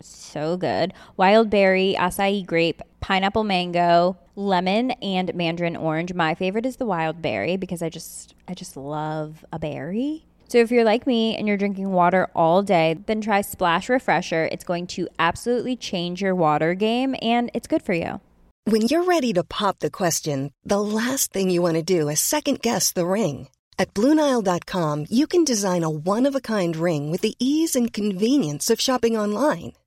so good wild berry, acai grape, pineapple mango, lemon, and mandarin orange. My favorite is the wild berry because I just I just love a berry. So if you're like me and you're drinking water all day, then try Splash Refresher. It's going to absolutely change your water game and it's good for you. When you're ready to pop the question, the last thing you want to do is second guess the ring. At Bluenile.com, you can design a one of a kind ring with the ease and convenience of shopping online.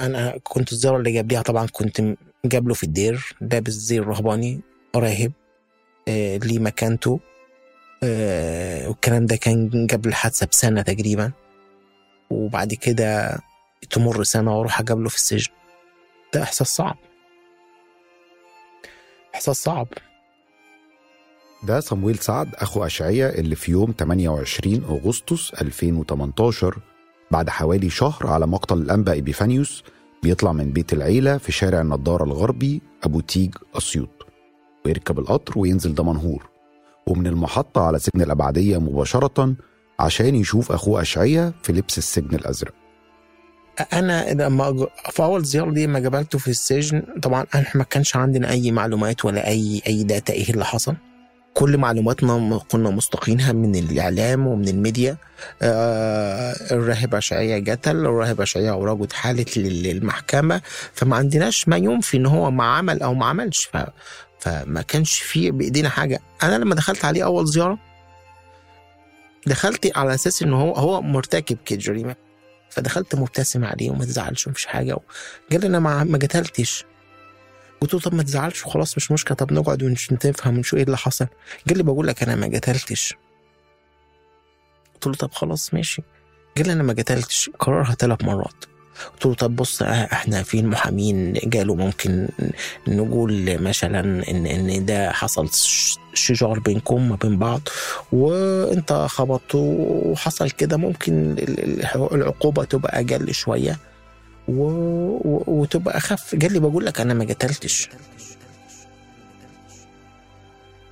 أنا كنت الزياره اللي قبليها طبعا كنت قبله في الدير لابس زي الرهباني راهب آه ليه مكانته آه والكلام ده كان قبل الحادثه بسنة تقريبا. وبعد كده تمر سنة وأروح أقابله في السجن. ده إحساس صعب. إحساس صعب. ده صمويل سعد أخو أشعية اللي في يوم 28 أغسطس 2018 بعد حوالي شهر على مقتل الأنبا إبيفانيوس بيطلع من بيت العيلة في شارع النضارة الغربي أبو تيج أسيوط ويركب القطر وينزل دمنهور ومن المحطة على سجن الأبعدية مباشرة عشان يشوف أخوه أشعية في لبس السجن الأزرق. أنا لما في أول زيارة دي لما قابلته في السجن طبعا إحنا ما كانش عندنا أي معلومات ولا أي أي data إيه اللي حصل. كل معلوماتنا كنا مستقينها من الإعلام ومن الميديا. آه الراهب اشعياء قتل الراهب اشعياء اوراقه اتحالت لل- للمحكمة. فما عندناش ما ينفي إن هو ما عمل أو ما عملش. فما كانش في بإيدينا حاجة. أنا لما دخلت عليه أول زيارة دخلت على أساس إن هو هو مرتكب كجريمه فدخلت مبتسم عليه وما تزعلش مفيش حاجة. قال لي أنا ما ما قتلتش. قلت له طب ما تزعلش وخلاص مش مشكلة طب نقعد ونفهم ونشوف إيه اللي حصل. قال لي بقول لك أنا ما قتلتش. قلت له طب خلاص ماشي. قال لي أنا ما قتلتش كررها ثلاث مرات. قلت له طب بص آه، إحنا في المحامين قالوا ممكن نقول مثلا ان إن ده حصل شجار بينكم ما بين بعض وأنت خبطته وحصل كده ممكن ال- ال- العقوبة تبقى أقل شوية. و... و... وتبقى أخف. قال لي بقول لك أنا ما قتلتش.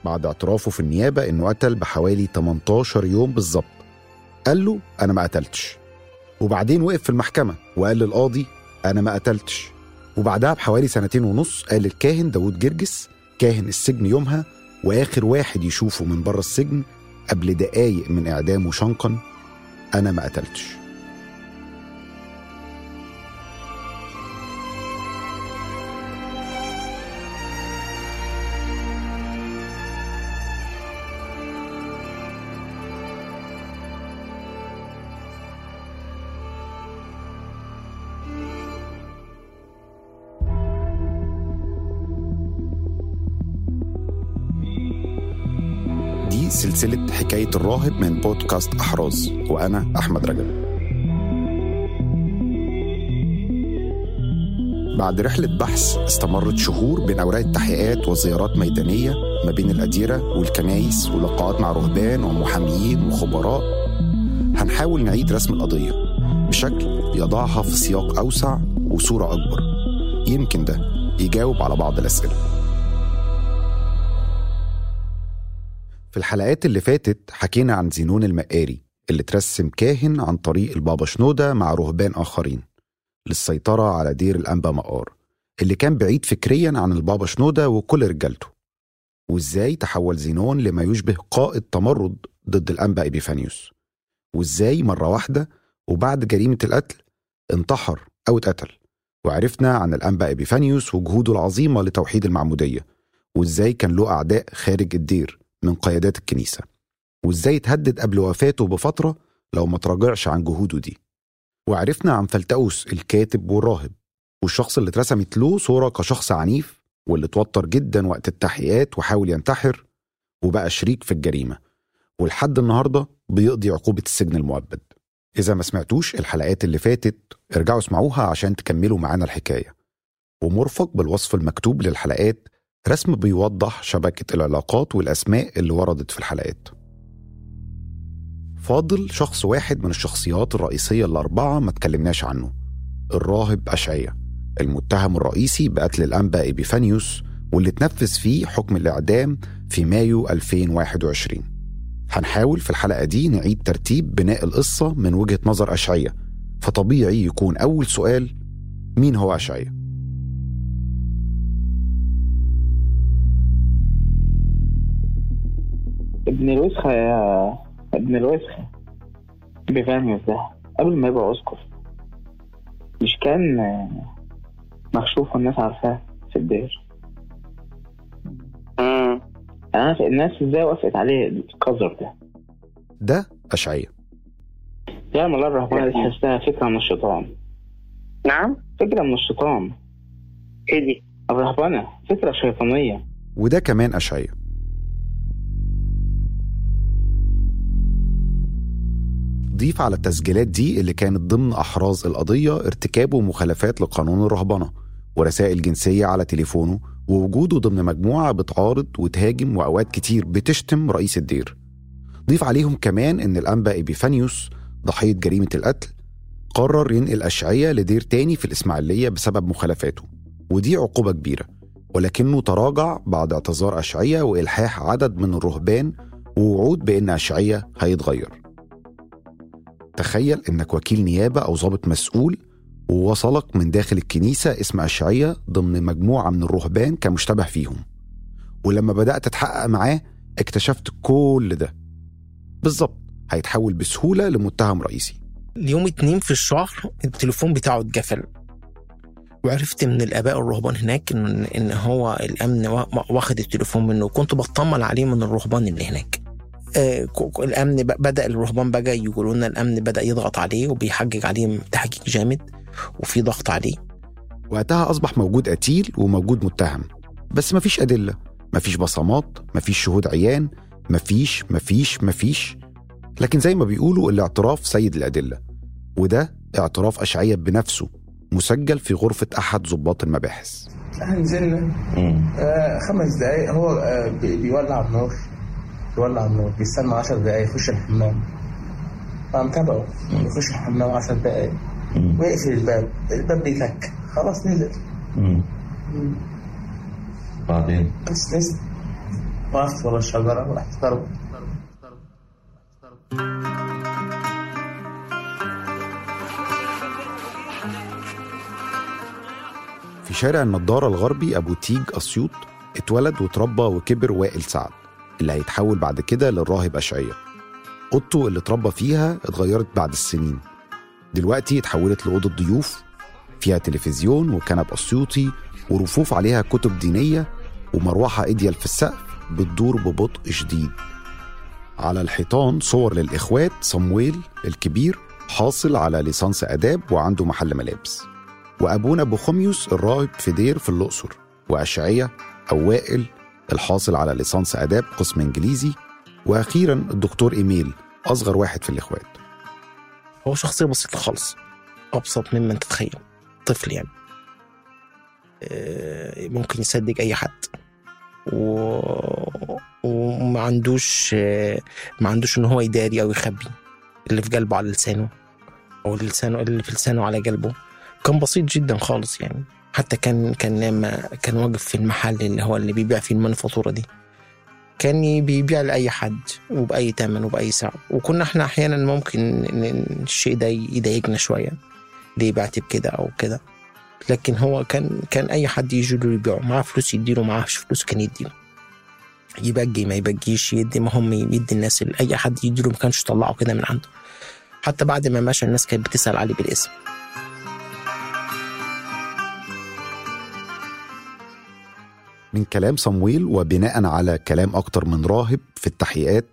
بعد اعترافه في النيابة إنه قتل بحوالي 18 يوم بالظبط. قال له أنا ما قتلتش. وبعدين وقف في المحكمة وقال للقاضي أنا ما قتلتش. وبعدها بحوالي سنتين ونص قال للكاهن داود جرجس كاهن السجن يومها وآخر واحد يشوفه من بره السجن قبل دقايق من إعدامه شنقا أنا ما قتلتش. سلسلة حكاية الراهب من بودكاست أحراز وأنا أحمد رجب. بعد رحلة بحث استمرت شهور بين أوراق التحقيقات وزيارات ميدانية ما بين الأديرة والكنايس ولقاءات مع رهبان ومحاميين وخبراء. هنحاول نعيد رسم القضية بشكل يضعها في سياق أوسع وصورة أكبر. يمكن ده يجاوب على بعض الأسئلة. في الحلقات اللي فاتت حكينا عن زينون المقاري اللي ترسم كاهن عن طريق البابا شنودة مع رهبان آخرين للسيطرة على دير الأنبا مقار اللي كان بعيد فكريا عن البابا شنودة وكل رجالته. وإزاي تحول زينون لما يشبه قائد تمرد ضد الأنبا إبيفانيوس؟ وإزاي مرة واحدة وبعد جريمة القتل انتحر أو اتقتل؟ وعرفنا عن الأنبا إبيفانيوس وجهوده العظيمة لتوحيد المعمودية وإزاي كان له أعداء خارج الدير. من قيادات الكنيسة وإزاي اتهدد قبل وفاته بفترة لو ما تراجعش عن جهوده دي. وعرفنا عن فلتأوس الكاتب والراهب والشخص اللي اترسمت له صورة كشخص عنيف واللي اتوتر جدا وقت التحقيقات وحاول ينتحر وبقى شريك في الجريمة. ولحد النهاردة بيقضي عقوبة السجن المؤبد. إذا ما سمعتوش الحلقات اللي فاتت ارجعوا اسمعوها عشان تكملوا معانا الحكاية. ومرفق بالوصف المكتوب للحلقات رسم بيوضح شبكة العلاقات والأسماء اللي وردت في الحلقات فاضل شخص واحد من الشخصيات الرئيسية الأربعة ما تكلمناش عنه الراهب أشعية المتهم الرئيسي بقتل الأنبا إبيفانيوس واللي اتنفذ فيه حكم الإعدام في مايو 2021 هنحاول في الحلقة دي نعيد ترتيب بناء القصة من وجهة نظر أشعية فطبيعي يكون أول سؤال مين هو أشعية؟ ابن الوسخة يا ابن الوسخة بيفانيوس ده قبل ما يبقى أسقف مش كان مكشوف والناس عارفاه في الدير. أنا الناس إزاي وافقت عليه القذر ده. ده أشعية. يا الله الرحمن دي تحسها فكرة من الشيطان. نعم؟ فكرة من الشيطان. إيه دي؟ الرهبنة فكرة شيطانية. وده كمان أشعية. ضيف على التسجيلات دي اللي كانت ضمن أحراز القضية ارتكابه مخالفات لقانون الرهبنة ورسائل جنسية على تليفونه ووجوده ضمن مجموعة بتعارض وتهاجم وأوقات كتير بتشتم رئيس الدير. ضيف عليهم كمان إن الأنبا إبيفانيوس ضحية جريمة القتل قرر ينقل أشعية لدير تاني في الإسماعيلية بسبب مخالفاته ودي عقوبة كبيرة ولكنه تراجع بعد اعتذار أشعية وإلحاح عدد من الرهبان ووعود بأن أشعية هيتغير. تخيل إنك وكيل نيابة أو ضابط مسؤول ووصلك من داخل الكنيسة اسم أشعية ضمن مجموعة من الرهبان كمشتبه فيهم. ولما بدأت تتحقق معاه اكتشفت كل ده. بالظبط. هيتحول بسهولة لمتهم رئيسي. اليوم اتنين في الشهر التليفون بتاعه اتقفل. وعرفت من الآباء الرهبان هناك ان إن هو الأمن وا- واخد التليفون منه. وكنت بطمن عليه من الرهبان اللي هناك. الأمن ب- بدأ الرهبان بقى يقولوا لنا الأمن بدأ يضغط عليه وبيحجج عليه تحقيق جامد وفي ضغط عليه. وقتها أصبح موجود قتيل وموجود متهم بس مفيش أدلة مفيش بصمات مفيش شهود عيان مفيش مفيش مفيش. لكن زي ما بيقولوا الاعتراف سيد الأدلة وده اعتراف أشعية بنفسه مسجل في غرفة أحد ضباط المباحث. إحنا نزلنا آه خمس دقايق هو آه بي- بيولع النار. بيولع النار بيستنى 10 دقايق يخش الحمام. فمتابعه يخش الحمام 10 دقايق. ويقفل الباب. الباب بيتك خلاص نزل. بعدين؟ بس نزل وقفت ورا الشجرة ورحت ضربه في شارع النضارة الغربي أبو تيج أسيوط اتولد وتربى وكبر وائل سعد. اللي هيتحول بعد كده للراهب أشعية. أوضته اللي اتربى فيها اتغيرت بعد السنين. دلوقتي اتحولت لأوضة ضيوف فيها تلفزيون وكنب أسيوطي ورفوف عليها كتب دينية ومروحة إديال في السقف بتدور ببطء شديد. على الحيطان صور للإخوات صمويل الكبير حاصل على ليسانس آداب وعنده محل ملابس. وأبونا بوخوميوس الراهب في دير في الأقصر وأشعية أو وائل الحاصل على ليسانس آداب قسم إنجليزي وأخيرا الدكتور إيميل أصغر واحد في الإخوات. هو شخصيه بسيطه خالص أبسط مما تتخيل طفل يعني. آه، ممكن يصدق أي حد. و... وما عندوش آه، ما عندوش إن هو يداري أو يخبي اللي في قلبه على لسانه أو لسانه اللي في لسانه على قلبه. كان بسيط جدا خالص يعني. حتى كان كان لما كان واقف في المحل اللي هو اللي بيبيع فيه المانيفاتوره دي. كان بيبيع لأي حد وبأي تمن وبأي سعر وكنا إحنا أحيانا ممكن الشيء ده يضايقنا شوية. ليه بعت بكده أو كده؟ لكن هو كان كان أي حد يجي له يبيعه. معاه فلوس يديله معاهش فلوس كان يديله. يبجي ما يبجيش يدي ما هم يدي الناس أي حد يديله ما كانش يطلعه كده من عنده. حتى بعد ما مشى الناس كانت بتسأل عليه بالاسم. من كلام صمويل وبناء على كلام أكتر من راهب في التحقيقات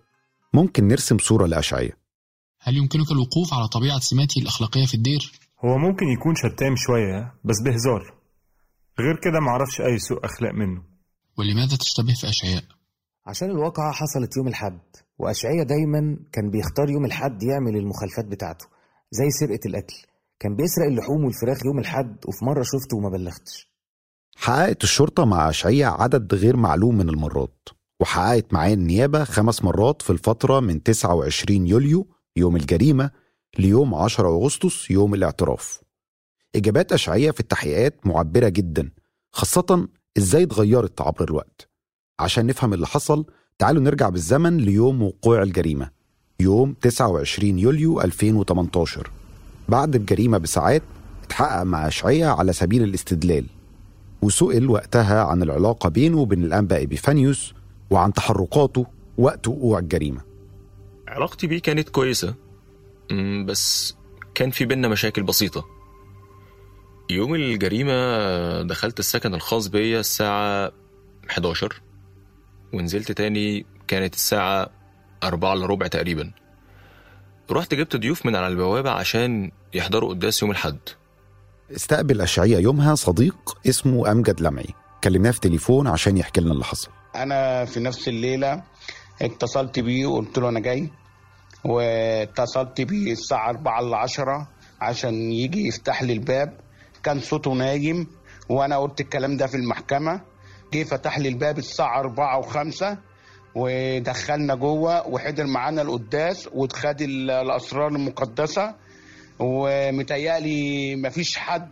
ممكن نرسم صورة لأشعية. هل يمكنك الوقوف على طبيعة سماته الأخلاقية في الدير؟ هو ممكن يكون شتام شوية بس بهزار. غير كده معرفش أي سوء أخلاق منه. ولماذا تشتبه في أشعياء؟ عشان الواقعة حصلت يوم الحد وأشعية دايما كان بيختار يوم الحد يعمل المخالفات بتاعته زي سرقة الأكل. كان بيسرق اللحوم والفراخ يوم الحد وفي مرة شفته وما بلغتش. حققت الشرطة مع أشعية عدد غير معلوم من المرات وحققت معاه النيابة خمس مرات في الفترة من 29 يوليو يوم الجريمة ليوم 10 أغسطس يوم الاعتراف. إجابات أشعية في التحقيقات معبرة جدا خاصة إزاي اتغيرت عبر الوقت. عشان نفهم اللي حصل تعالوا نرجع بالزمن ليوم وقوع الجريمة يوم 29 يوليو 2018 بعد الجريمة بساعات اتحقق مع أشعية على سبيل الاستدلال. وسئل وقتها عن العلاقة بينه وبين الأنبا إبيفانيوس وعن تحركاته وقت وقوع الجريمة. علاقتي بيه كانت كويسة بس كان في بينا مشاكل بسيطة. يوم الجريمة دخلت السكن الخاص بيا الساعة 11 ونزلت تاني كانت الساعة أربعة إلا ربع تقريبا. رحت جبت ضيوف من على البوابة عشان يحضروا قداس يوم الحد استقبل أشعية يومها صديق اسمه أمجد لمعي. كلمناه في تليفون عشان يحكي لنا اللي حصل. أنا في نفس الليلة اتصلت بيه وقلت له أنا جاي واتصلت بيه الساعة 4 ل 10 عشان يجي يفتح لي الباب. كان صوته نايم وأنا قلت الكلام ده في المحكمة. جه فتح لي الباب الساعة 4 و5 ودخلنا جوه وحضر معانا القداس وخد ال- الأسرار المقدسة. ومتهيألي مفيش حد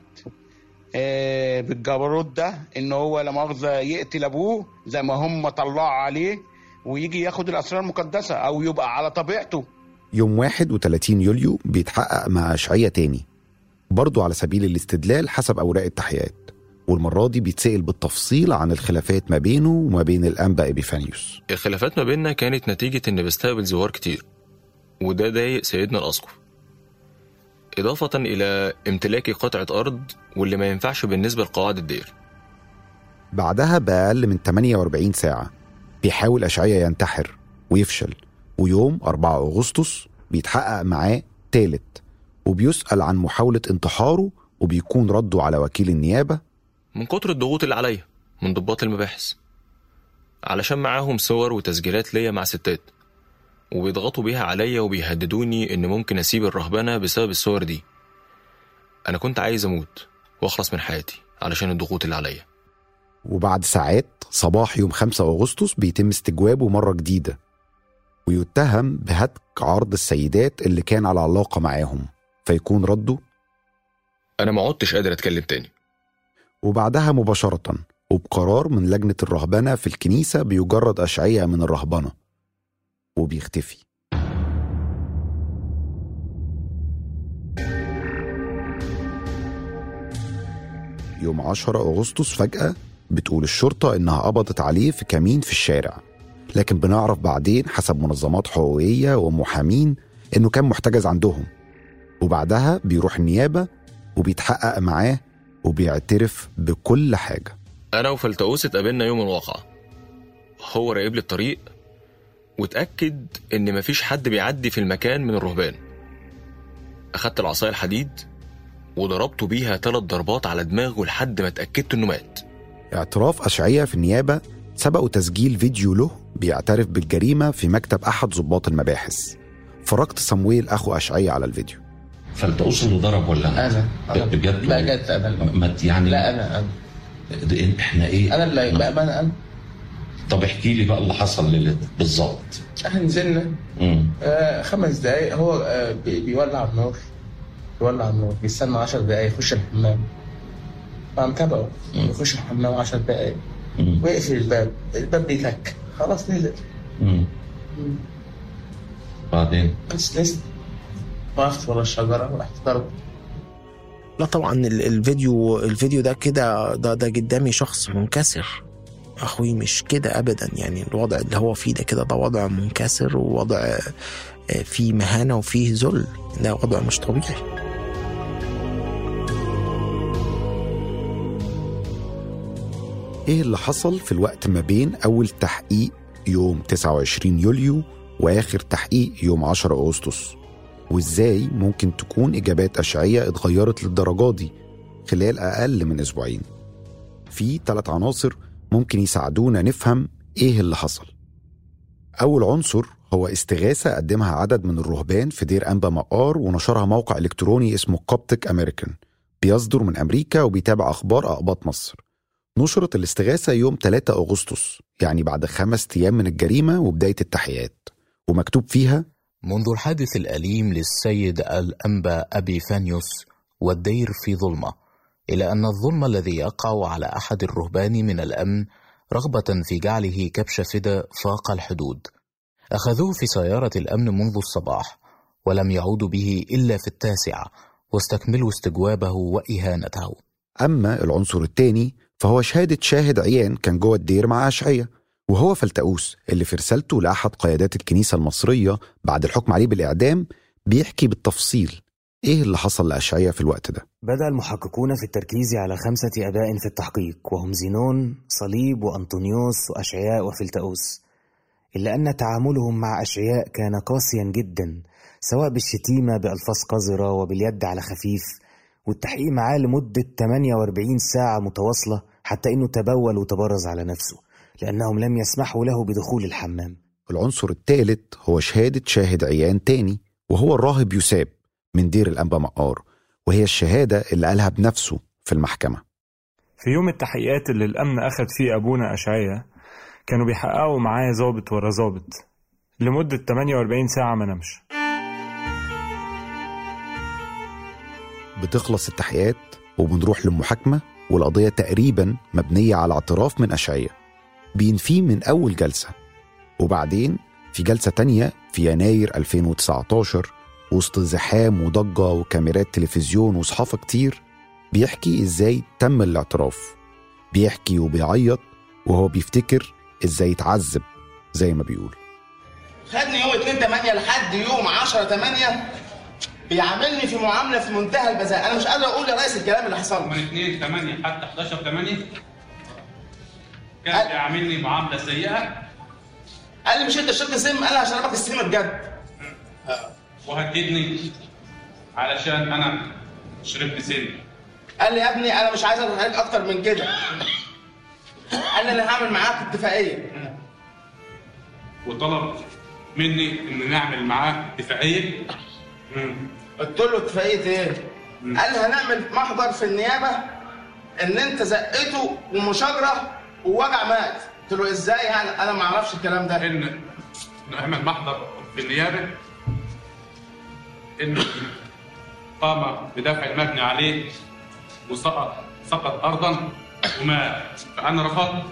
آه، بالجبروت ده إن هو لا مؤاخذة يقتل أبوه زي ما هم طلعوا عليه ويجي ياخد الأسرار المقدسة أو يبقى على طبيعته. يوم 31 يوليو بيتحقق مع أشعية تاني. برضه على سبيل الاستدلال حسب أوراق التحقيقات والمرة دي بيتسأل بالتفصيل عن الخلافات ما بينه وما بين الأنبا إبيفانيوس. الخلافات ما بيننا كانت نتيجة إني بستقبل زوار كتير وده ضايق سيدنا الأسقف إضافة إلى امتلاكي قطعة أرض واللي ما ينفعش بالنسبة لقواعد الدير. بعدها بأقل من 48 ساعة بيحاول أشعية ينتحر ويفشل ويوم 4 أغسطس بيتحقق معاه تالت وبيسأل عن محاولة انتحاره وبيكون رده على وكيل النيابة. من كتر الضغوط اللي عليا من ضباط المباحث علشان معاهم صور وتسجيلات ليا مع ستات. وبيضغطوا بيها عليا وبيهددوني إن ممكن أسيب الرهبنة بسبب الصور دي. أنا كنت عايز أموت وأخلص من حياتي علشان الضغوط اللي عليا. وبعد ساعات صباح يوم 5 أغسطس بيتم استجوابه مرة جديدة. ويتهم بهتك عرض السيدات اللي كان على علاقة معاهم. فيكون رده؟ أنا ما عدتش قادر أتكلم تاني. وبعدها مباشرة وبقرار من لجنة الرهبنة في الكنيسة بيجرد أشعية من الرهبنة. وبيختفي. يوم 10 أغسطس فجأة بتقول الشرطة إنها قبضت عليه في كمين في الشارع. لكن بنعرف بعدين حسب منظمات حقوقية ومحامين إنه كان محتجز عندهم. وبعدها بيروح النيابة وبيتحقق معاه وبيعترف بكل حاجة. أنا وفلتقوس اتقابلنا يوم الواقعة. هو راقب لي الطريق واتأكد إن مفيش حد بيعدي في المكان من الرهبان. أخدت العصاية الحديد وضربته بيها ثلاث ضربات على دماغه لحد ما اتأكدت إنه مات. اعتراف أشعية في النيابة سبقوا تسجيل فيديو له بيعترف بالجريمة في مكتب أحد ضباط المباحث. فرجت صمويل أخو أشعية على الفيديو. فلتقوس اللي ضرب ولا أنا. ب- بجد؟ لا جد ت- يعني لا أنا. أنا ده إحنا إيه؟ أنا اللي بامانه أنا طب احكي لي بقى اللي حصل ليلة بالظبط. إحنا نزلنا. آه خمس دقايق. هو آه بي- بيولع النار. بيولع النار. بيستنى 10 دقايق يخش الحمام. فمتابعه يخش الحمام 10 دقايق. ويقفل الباب. الباب بيتك خلاص نزل. بعدين؟ بس نزل وقفت ورا الشجرة ورحت ضرب لا طبعا ال- الفيديو الفيديو ده كده ده ده قدامي شخص منكسر. أخوي مش كده ابدا. يعني الوضع اللي هو فيه ده كده ده وضع منكسر ووضع آه، فيه مهانة وفيه ذل. ده وضع مش طبيعي. إيه اللي حصل في الوقت ما بين أول تحقيق يوم 29 يوليو وآخر تحقيق يوم 10 أغسطس؟ وإزاي ممكن تكون إجابات أشعية اتغيرت للدرجة دي خلال أقل من أسبوعين؟ في ثلاث عناصر ممكن يساعدونا نفهم إيه اللي حصل. أول عنصر هو استغاثة قدمها عدد من الرهبان في دير أنبا مقار ونشرها موقع إلكتروني اسمه كوبتك أمريكان بيصدر من أمريكا وبيتابع أخبار أقباط مصر. نشرت الاستغاثة يوم 3 أغسطس يعني بعد خمس أيام من الجريمة وبداية التحقيقات ومكتوب فيها منذ الحادث الأليم للسيد الأنبا أبي فانيوس والدير في ظلمة إلى أن الظلم الذي يقع على أحد الرهبان من الأمن رغبة في جعله كبش فدا فاق الحدود. أخذوه في سيارة الأمن منذ الصباح ولم يعودوا به إلا في التاسعة واستكملوا استجوابه وإهانته. أما العنصر الثاني فهو شهادة شاهد عيان كان جوه الدير مع أشعية وهو فلتأوس اللي في رسالته لأحد قيادات الكنيسة المصرية بعد الحكم عليه بالإعدام بيحكي بالتفصيل. إيه اللي حصل لأشعية في الوقت ده؟ بدأ المحققون في التركيز على خمسة آباء في التحقيق وهم زينون صليب وأنطونيوس وأشعياء وفلتأوس. إلا أن تعاملهم مع أشعياء كان قاسيا جدا سواء بالشتيمة بألفاظ قذرة وباليد على خفيف. والتحقيق معاه لمدة 48 ساعة متواصلة حتى إنه تبول وتبرز على نفسه لأنهم لم يسمحوا له بدخول الحمام. العنصر الثالث هو شهادة شاهد عيان تاني وهو الراهب يساب من دير الأنبا مقار وهي الشهادة اللي قالها بنفسه في المحكمة. في يوم التحقيقات اللي الأمن أخد فيه أبونا أشعية كانوا بيحققوا معايا ظابط ورا ظابط لمدة 48 ساعة ما نمش بتخلص التحقيقات وبنروح للمحاكمة والقضية تقريبا مبنية على اعتراف من أشعية. بينفيه من أول جلسة وبعدين في جلسة تانية في يناير 2019 وسط زحام وضجة وكاميرات تلفزيون وصحافة كتير بيحكي إزاي تم الاعتراف. بيحكي وبيعيط وهو بيفتكر إزاي اتعذب زي ما بيقول. خدني يوم 2 8 لحد يوم 10 8 بيعاملني في معاملة في منتهى البذاء. أنا مش قادر أقول يا ريس الكلام اللي حصل. من 2 8 حتى 11 8 كان بيعاملني معاملة سيئة. قال لي مش انت شربت سم قال لي هشربك السم بجد. وهددني علشان أنا شربت سم قال لي يا ابني أنا مش عايز عليك أكتر من كده. قال لي أنا هعمل معاك اتفاقية. وطلب مني إن نعمل معاه اتفاقية؟ قلت له اتفاقية إيه؟ قال لي هنعمل محضر في النيابة إن أنت زقته ومشاجرة ووجع مات. قلت له إزاي يعني؟ أنا ما أعرفش الكلام ده. إن نعمل محضر في النيابة؟ إنه قام بدفع المبني عليه وسقط سقط ارضا ومات فأنا رفضت.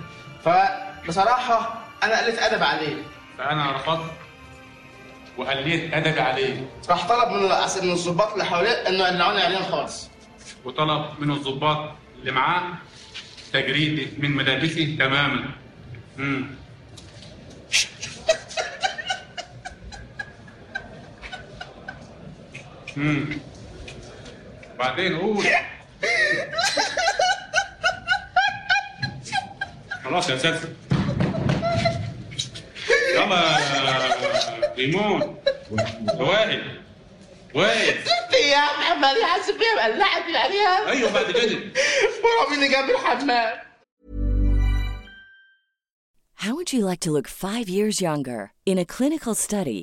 فبصراحة أنا قلت أدب عليه. فأنا رفضت وقليت ادبي عليه. راح طلب من من الظباط اللي حواليه إنه يقلعوني عليهم خالص. وطلب من الظباط اللي معاه تجريدي من ملابسي تماما. امم امم بعدين قول خلاص يا أستاذ يلا يا ريمون وائل وائل يا محمد يا حاسب بيها مقلعتي عليها أيوه بعد كده وراميني جنب الحمام How would you like to look five years younger? In a clinical study,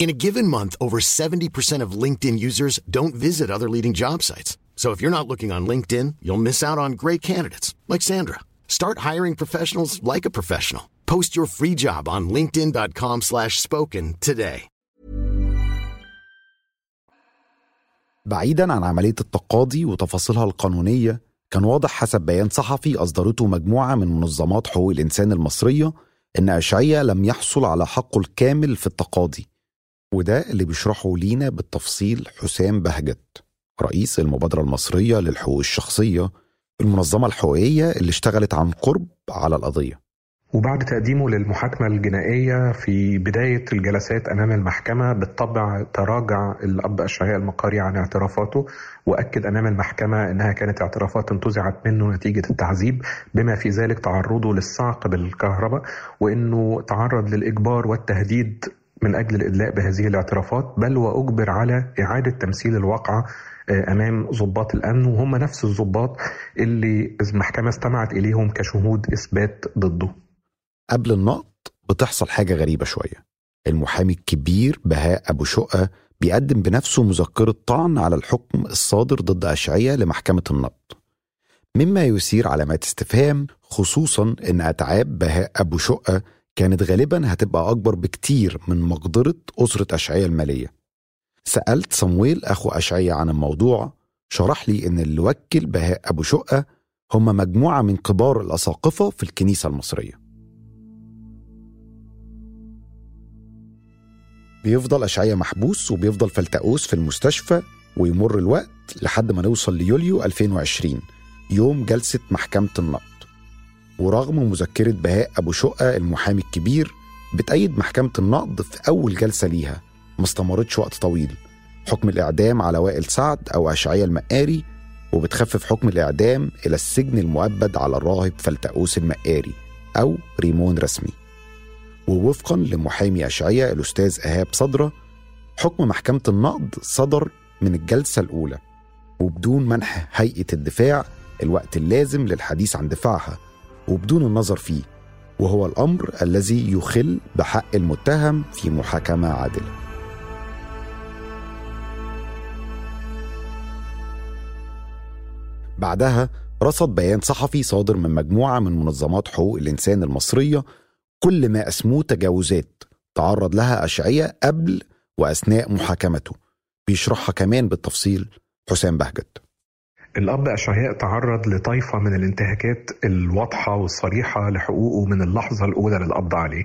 In a given month, over 70% of LinkedIn users don't visit other leading job sites. So if you're not looking on LinkedIn, you'll miss out on great candidates like Sandra. Start hiring professionals like a professional. Post your free job on linkedin.com/spoken slash spoken today. بعيدا عن عملية التقاضي وتفاصيلها القانونية كان واضح حسب بيان صحفي أصدرته مجموعة من منظمات حقوق الإنسان المصرية إن أشعية لم يحصل على حقه الكامل في التقاضي وده اللي بيشرحه لينا بالتفصيل حسام بهجت رئيس المبادرة المصرية للحقوق الشخصية المنظمة الحقوقية اللي اشتغلت عن قرب على القضية. وبعد تقديمه للمحاكمة الجنائية في بداية الجلسات أمام المحكمة بالطبع تراجع الأب أشعياء المقاري عن اعترافاته وأكد أمام المحكمة أنها كانت اعترافات انتزعت منه نتيجة التعذيب بما في ذلك تعرضه للصعق بالكهرباء وأنه تعرض للإجبار والتهديد من أجل الإدلاء بهذه الاعترافات بل وأجبر على إعادة تمثيل الواقعة أمام ضباط الأمن وهم نفس الضباط اللي المحكمه استمعت إليهم كشهود إثبات ضده. قبل النقد بتحصل حاجة غريبة شوية المحامي الكبير بهاء أبو شقة بيقدم بنفسه مذكرة طعن على الحكم الصادر ضد أشعية لمحكمة النقد مما يثير علامات استفهام خصوصا إن أتعاب بهاء أبو شقة كانت غالبا هتبقى أكبر بكتير من مقدرة أسرة أشعية المالية. سألت صمويل أخو أشعية عن الموضوع شرح لي إن اللي وكل بهاء أبو شقة هم مجموعة من كبار الأساقفة في الكنيسة المصرية. بيفضل أشعية محبوس وبيفضل فلتقوس في المستشفى ويمر الوقت لحد ما نوصل ليوليو 2020 يوم جلسة محكمة النقد. ورغم مذكرة بهاء أبو شقة المحامي الكبير بتأيد محكمة النقد في أول جلسة ليها ما استمرتش وقت طويل. حكم الإعدام على وائل سعد أو أشعية المقاري وبتخفف حكم الإعدام إلى السجن المؤبد على الراهب فلتقوس المقاري أو ريمون رسمي. ووفقا لمحامي أشعية الأستاذ إيهاب صدرة حكم محكمة النقد صدر من الجلسة الأولى وبدون منح هيئة الدفاع الوقت اللازم للحديث عن دفاعها. وبدون النظر فيه وهو الأمر الذي يخل بحق المتهم في محاكمة عادلة. بعدها رصد بيان صحفي صادر من مجموعة من منظمات حقوق الإنسان المصرية كل ما أسموه تجاوزات تعرض لها أشعية قبل وأثناء محاكمته. بيشرحها كمان بالتفصيل حسام بهجت. الأب أشعياء تعرض لطائفة من الانتهاكات الواضحة والصريحة لحقوقه من اللحظة الأولى للقبض عليه.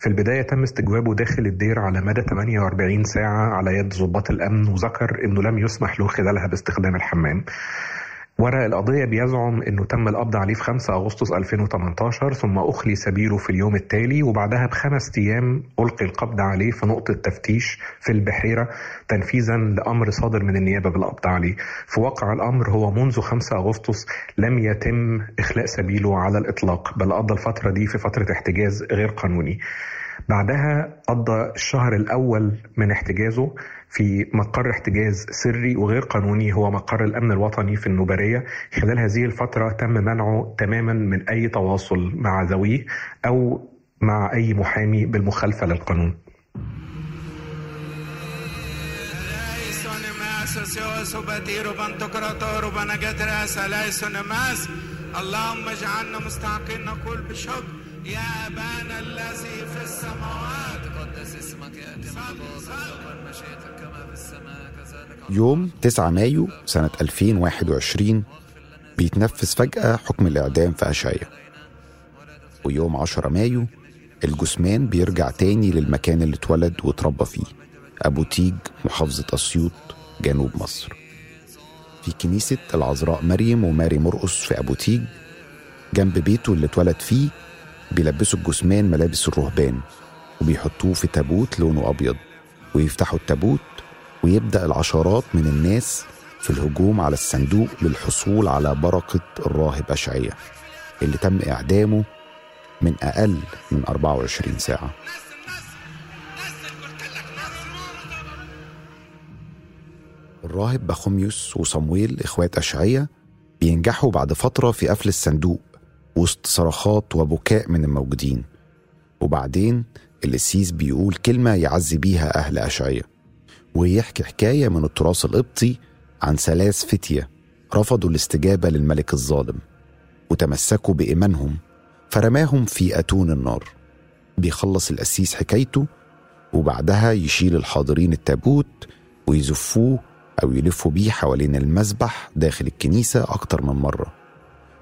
في البداية تم استجوابه داخل الدير على مدى 48 ساعة على يد ضباط الأمن وذكر أنه لم يسمح له خلالها باستخدام الحمام. ورق القضية بيزعم أنه تم القبض عليه في 5 أغسطس 2018 ثم أخلي سبيله في اليوم التالي وبعدها بخمس أيام ألقي القبض عليه في نقطة تفتيش في البحيرة تنفيذا لأمر صادر من النيابة بالقبض عليه. في واقع الأمر هو منذ 5 أغسطس لم يتم إخلاء سبيله على الإطلاق بل قضى الفترة دي في فترة احتجاز غير قانوني. بعدها قضى الشهر الأول من احتجازه في مقر احتجاز سري وغير قانوني هو مقر الأمن الوطني في النوبرية. خلال هذه الفترة تم منعه تماما من أي تواصل مع ذويه أو مع أي محامي بالمخالفة للقانون. اللهم اجعلنا مستحقين نقول بشكر. يا أبانا الذي في السماوات تقدس اسمك يأتي ملكوتك مشيئتك كما في السماء كذلك يوم 9 مايو سنة 2021 بيتنفذ فجأة حكم الإعدام في أشعية ويوم 10 مايو الجثمان بيرجع تاني للمكان اللي اتولد واتربى فيه أبو تيج محافظة أسيوط جنوب مصر. في كنيسة العذراء مريم وماري مرقس في أبو تيج جنب بيته اللي اتولد فيه بيلبسوا الجثمان ملابس الرهبان وبيحطوه في تابوت لونه أبيض ويفتحوا التابوت ويبدأ العشرات من الناس في الهجوم على الصندوق للحصول على بركة الراهب أشعية اللي تم إعدامه من أقل من 24 ساعة. الراهب بخوميوس وصمويل إخوات أشعية بينجحوا بعد فترة في قفل الصندوق. وسط صرخات وبكاء من الموجودين. وبعدين القسيس بيقول كلمة يعزي بيها أهل أشعية ويحكي حكاية من التراث القبطي عن ثلاث فتية رفضوا الاستجابة للملك الظالم وتمسكوا بإيمانهم فرماهم في أتون النار. بيخلص القسيس حكايته وبعدها يشيل الحاضرين التابوت ويزفوه أو يلفوا بيه حوالين المذبح داخل الكنيسة أكتر من مرة.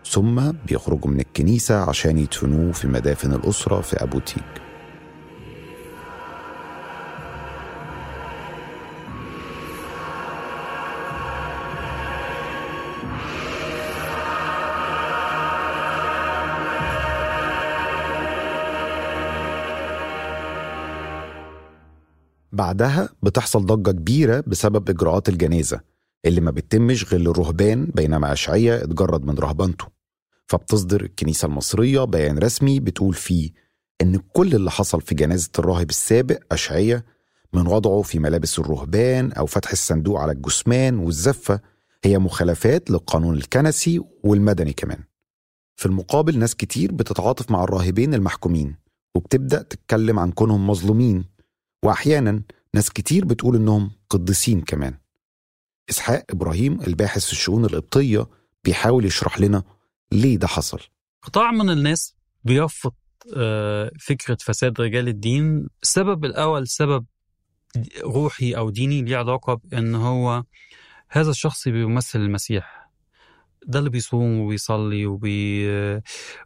ثم بيخرجوا من الكنيسة عشان يدفنوه في مدافن الأسرة في أبو تيج بعدها بتحصل ضجة كبيرة بسبب إجراءات الجنازة. اللي ما بتتمش غير للرهبان بينما أشعية اتجرد من رهبنته فبتصدر الكنيسة المصرية بيان رسمي بتقول فيه إن كل اللي حصل في جنازة الراهب السابق أشعية من وضعه في ملابس الرهبان أو فتح الصندوق على الجثمان والزفة هي مخالفات للقانون الكنسي والمدني كمان. في المقابل ناس كتير بتتعاطف مع الراهبين المحكومين وبتبدأ تتكلم عن كونهم مظلومين وأحيانا ناس كتير بتقول إنهم قديسين كمان. إسحاق إبراهيم الباحث في الشؤون القبطية بيحاول يشرح لنا ليه ده حصل. قطاع من الناس بيرفض آه، فكرة فساد رجال الدين. السبب الأول سبب روحي أو ديني ليه علاقة بأن هو هذا الشخص بيمثل المسيح. ده اللي بيصوم وبيصلي وبي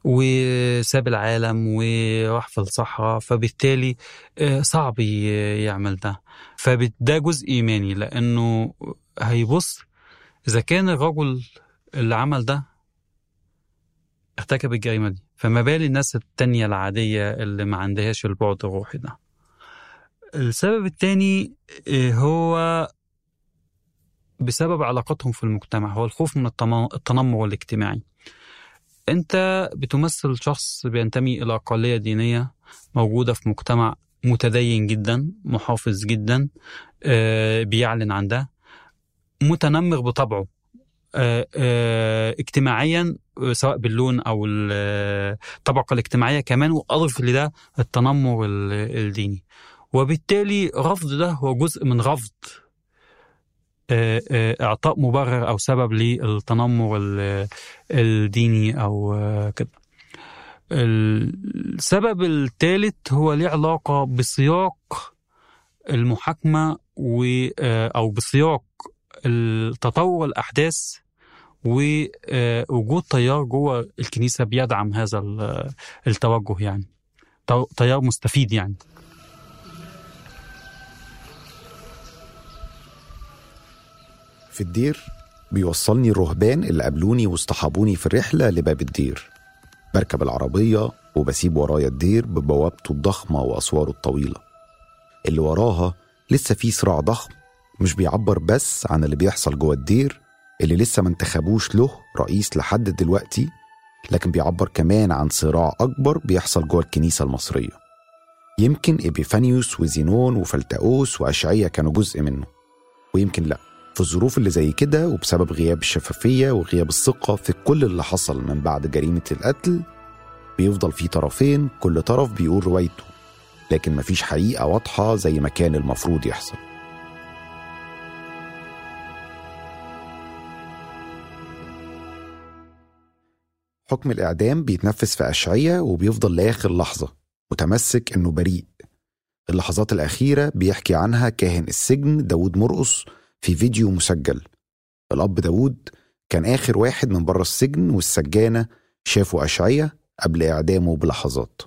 وساب العالم وراح في الصحراء فبالتالي آه، صعب يعمل ده. فده جزء إيماني لأنه هيبص إذا كان الرجل اللي عمل ده ارتكب الجريمة دي فما بال الناس التانية العادية اللي ما عندهاش البعد الروحي ده. السبب التاني آه، هو بسبب علاقاتهم في المجتمع هو الخوف من التنمر الاجتماعي. أنت بتمثل شخص بينتمي إلى اقليه دينية موجودة في مجتمع متدين جدا محافظ جدا آه، بيعلن عن ده متنمر بطبعه آه، آه، اجتماعيا سواء باللون أو ال- الطبقه الاجتماعية كمان وأضف لده التنمر ال- الديني. وبالتالي رفض ده هو جزء من رفض إعطاء مبرر أو سبب للتنمر ال- الديني أو كده. السبب الثالث هو ليه علاقة بسياق المحاكمة و آه، أو بسياق تطور الاحداث ووجود تيار جوه الكنيسة بيدعم هذا ال- التوجه يعني. تيار مستفيد يعني. في الدير بيوصلني الرهبان اللي قابلوني واصطحبوني في الرحلة لباب الدير. بركب العربية وبسيب ورايا الدير ببوابته الضخمة وأسواره الطويلة. اللي وراها لسه في صراع ضخم مش بيعبر بس عن اللي بيحصل جوه الدير اللي لسه ما انتخبوش له رئيس لحد دلوقتي لكن بيعبر كمان عن صراع أكبر بيحصل جوه الكنيسة المصرية. يمكن إبيفانيوس وزينون وفلتاوس وأشعية كانوا جزء منه ويمكن لأ. في الظروف اللي زي كده وبسبب غياب الشفافية وغياب الثقة في كل اللي حصل من بعد جريمة القتل بيفضل في طرفين كل طرف بيقول روايته لكن مفيش حقيقة واضحة زي ما كان المفروض يحصل. حكم الإعدام بيتنفذ في أشعية وبيفضل لآخر لحظة متمسك إنه بريء. اللحظات الأخيرة بيحكي عنها كاهن السجن داود مرقص في فيديو مسجل. الأب داود كان آخر واحد من بره السجن والسجانة شافوا أشعية قبل إعدامه بلحظات.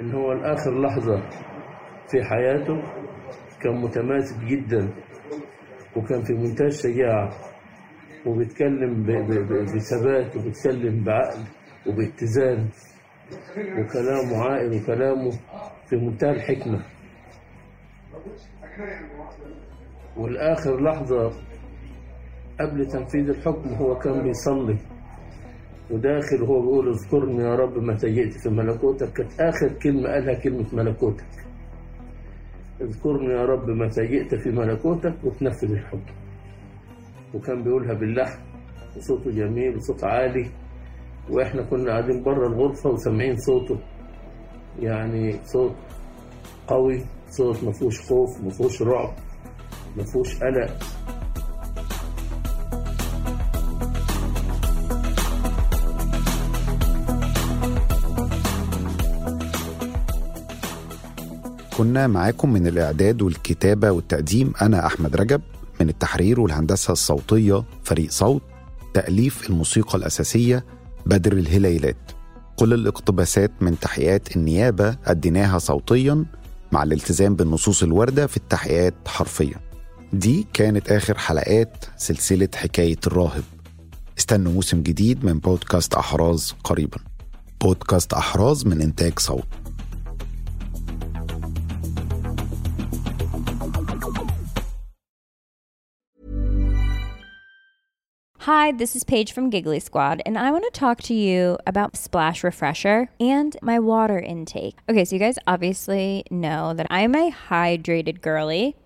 إن هو لآخر لحظة في حياته كان متماسك جدا وكان في منتهى الشجاعة وبيتكلم بثبات وبيتكلم بعقل وباتزان وكلامه عاقل وكلامه في منتهى الحكمة. والآخر لحظة قبل تنفيذ الحكم هو كان بيصلي. وداخل وهو بيقول اذكرني يا رب متى جئت في ملكوتك. كانت آخر كلمة قالها كلمة ملكوتك. اذكرني يا رب متى جئت في ملكوتك وتنفذ الحكم. وكان بيقولها باللحن وصوته جميل وصوت عالي. وإحنا كنا قاعدين بره الغرفة وسامعين صوته. يعني صوت قوي صوت ما فيهوش خوف ما فيهوش رعب. ما فيهوش قلق. كنا معاكم من الإعداد والكتابة والتقديم أنا أحمد رجب من التحرير والهندسة الصوتية فريق صوت تأليف الموسيقى الأساسية بدر الهليلات. كل الاقتباسات من تحقيقات النيابة أديناها صوتيا مع الالتزام بالنصوص الواردة في التحقيقات حرفيا. دي كانت آخر حلقات سلسلة حكاية الراهب استنوا موسم جديد من بودكاست أحراز قريبا بودكاست أحراز من إنتاج صوت Hi, this is Paige from Giggly Squad, and I want to talk to you about Splash Refresher and my water intake. Okay, so you guys obviously know that I'm a hydrated girly,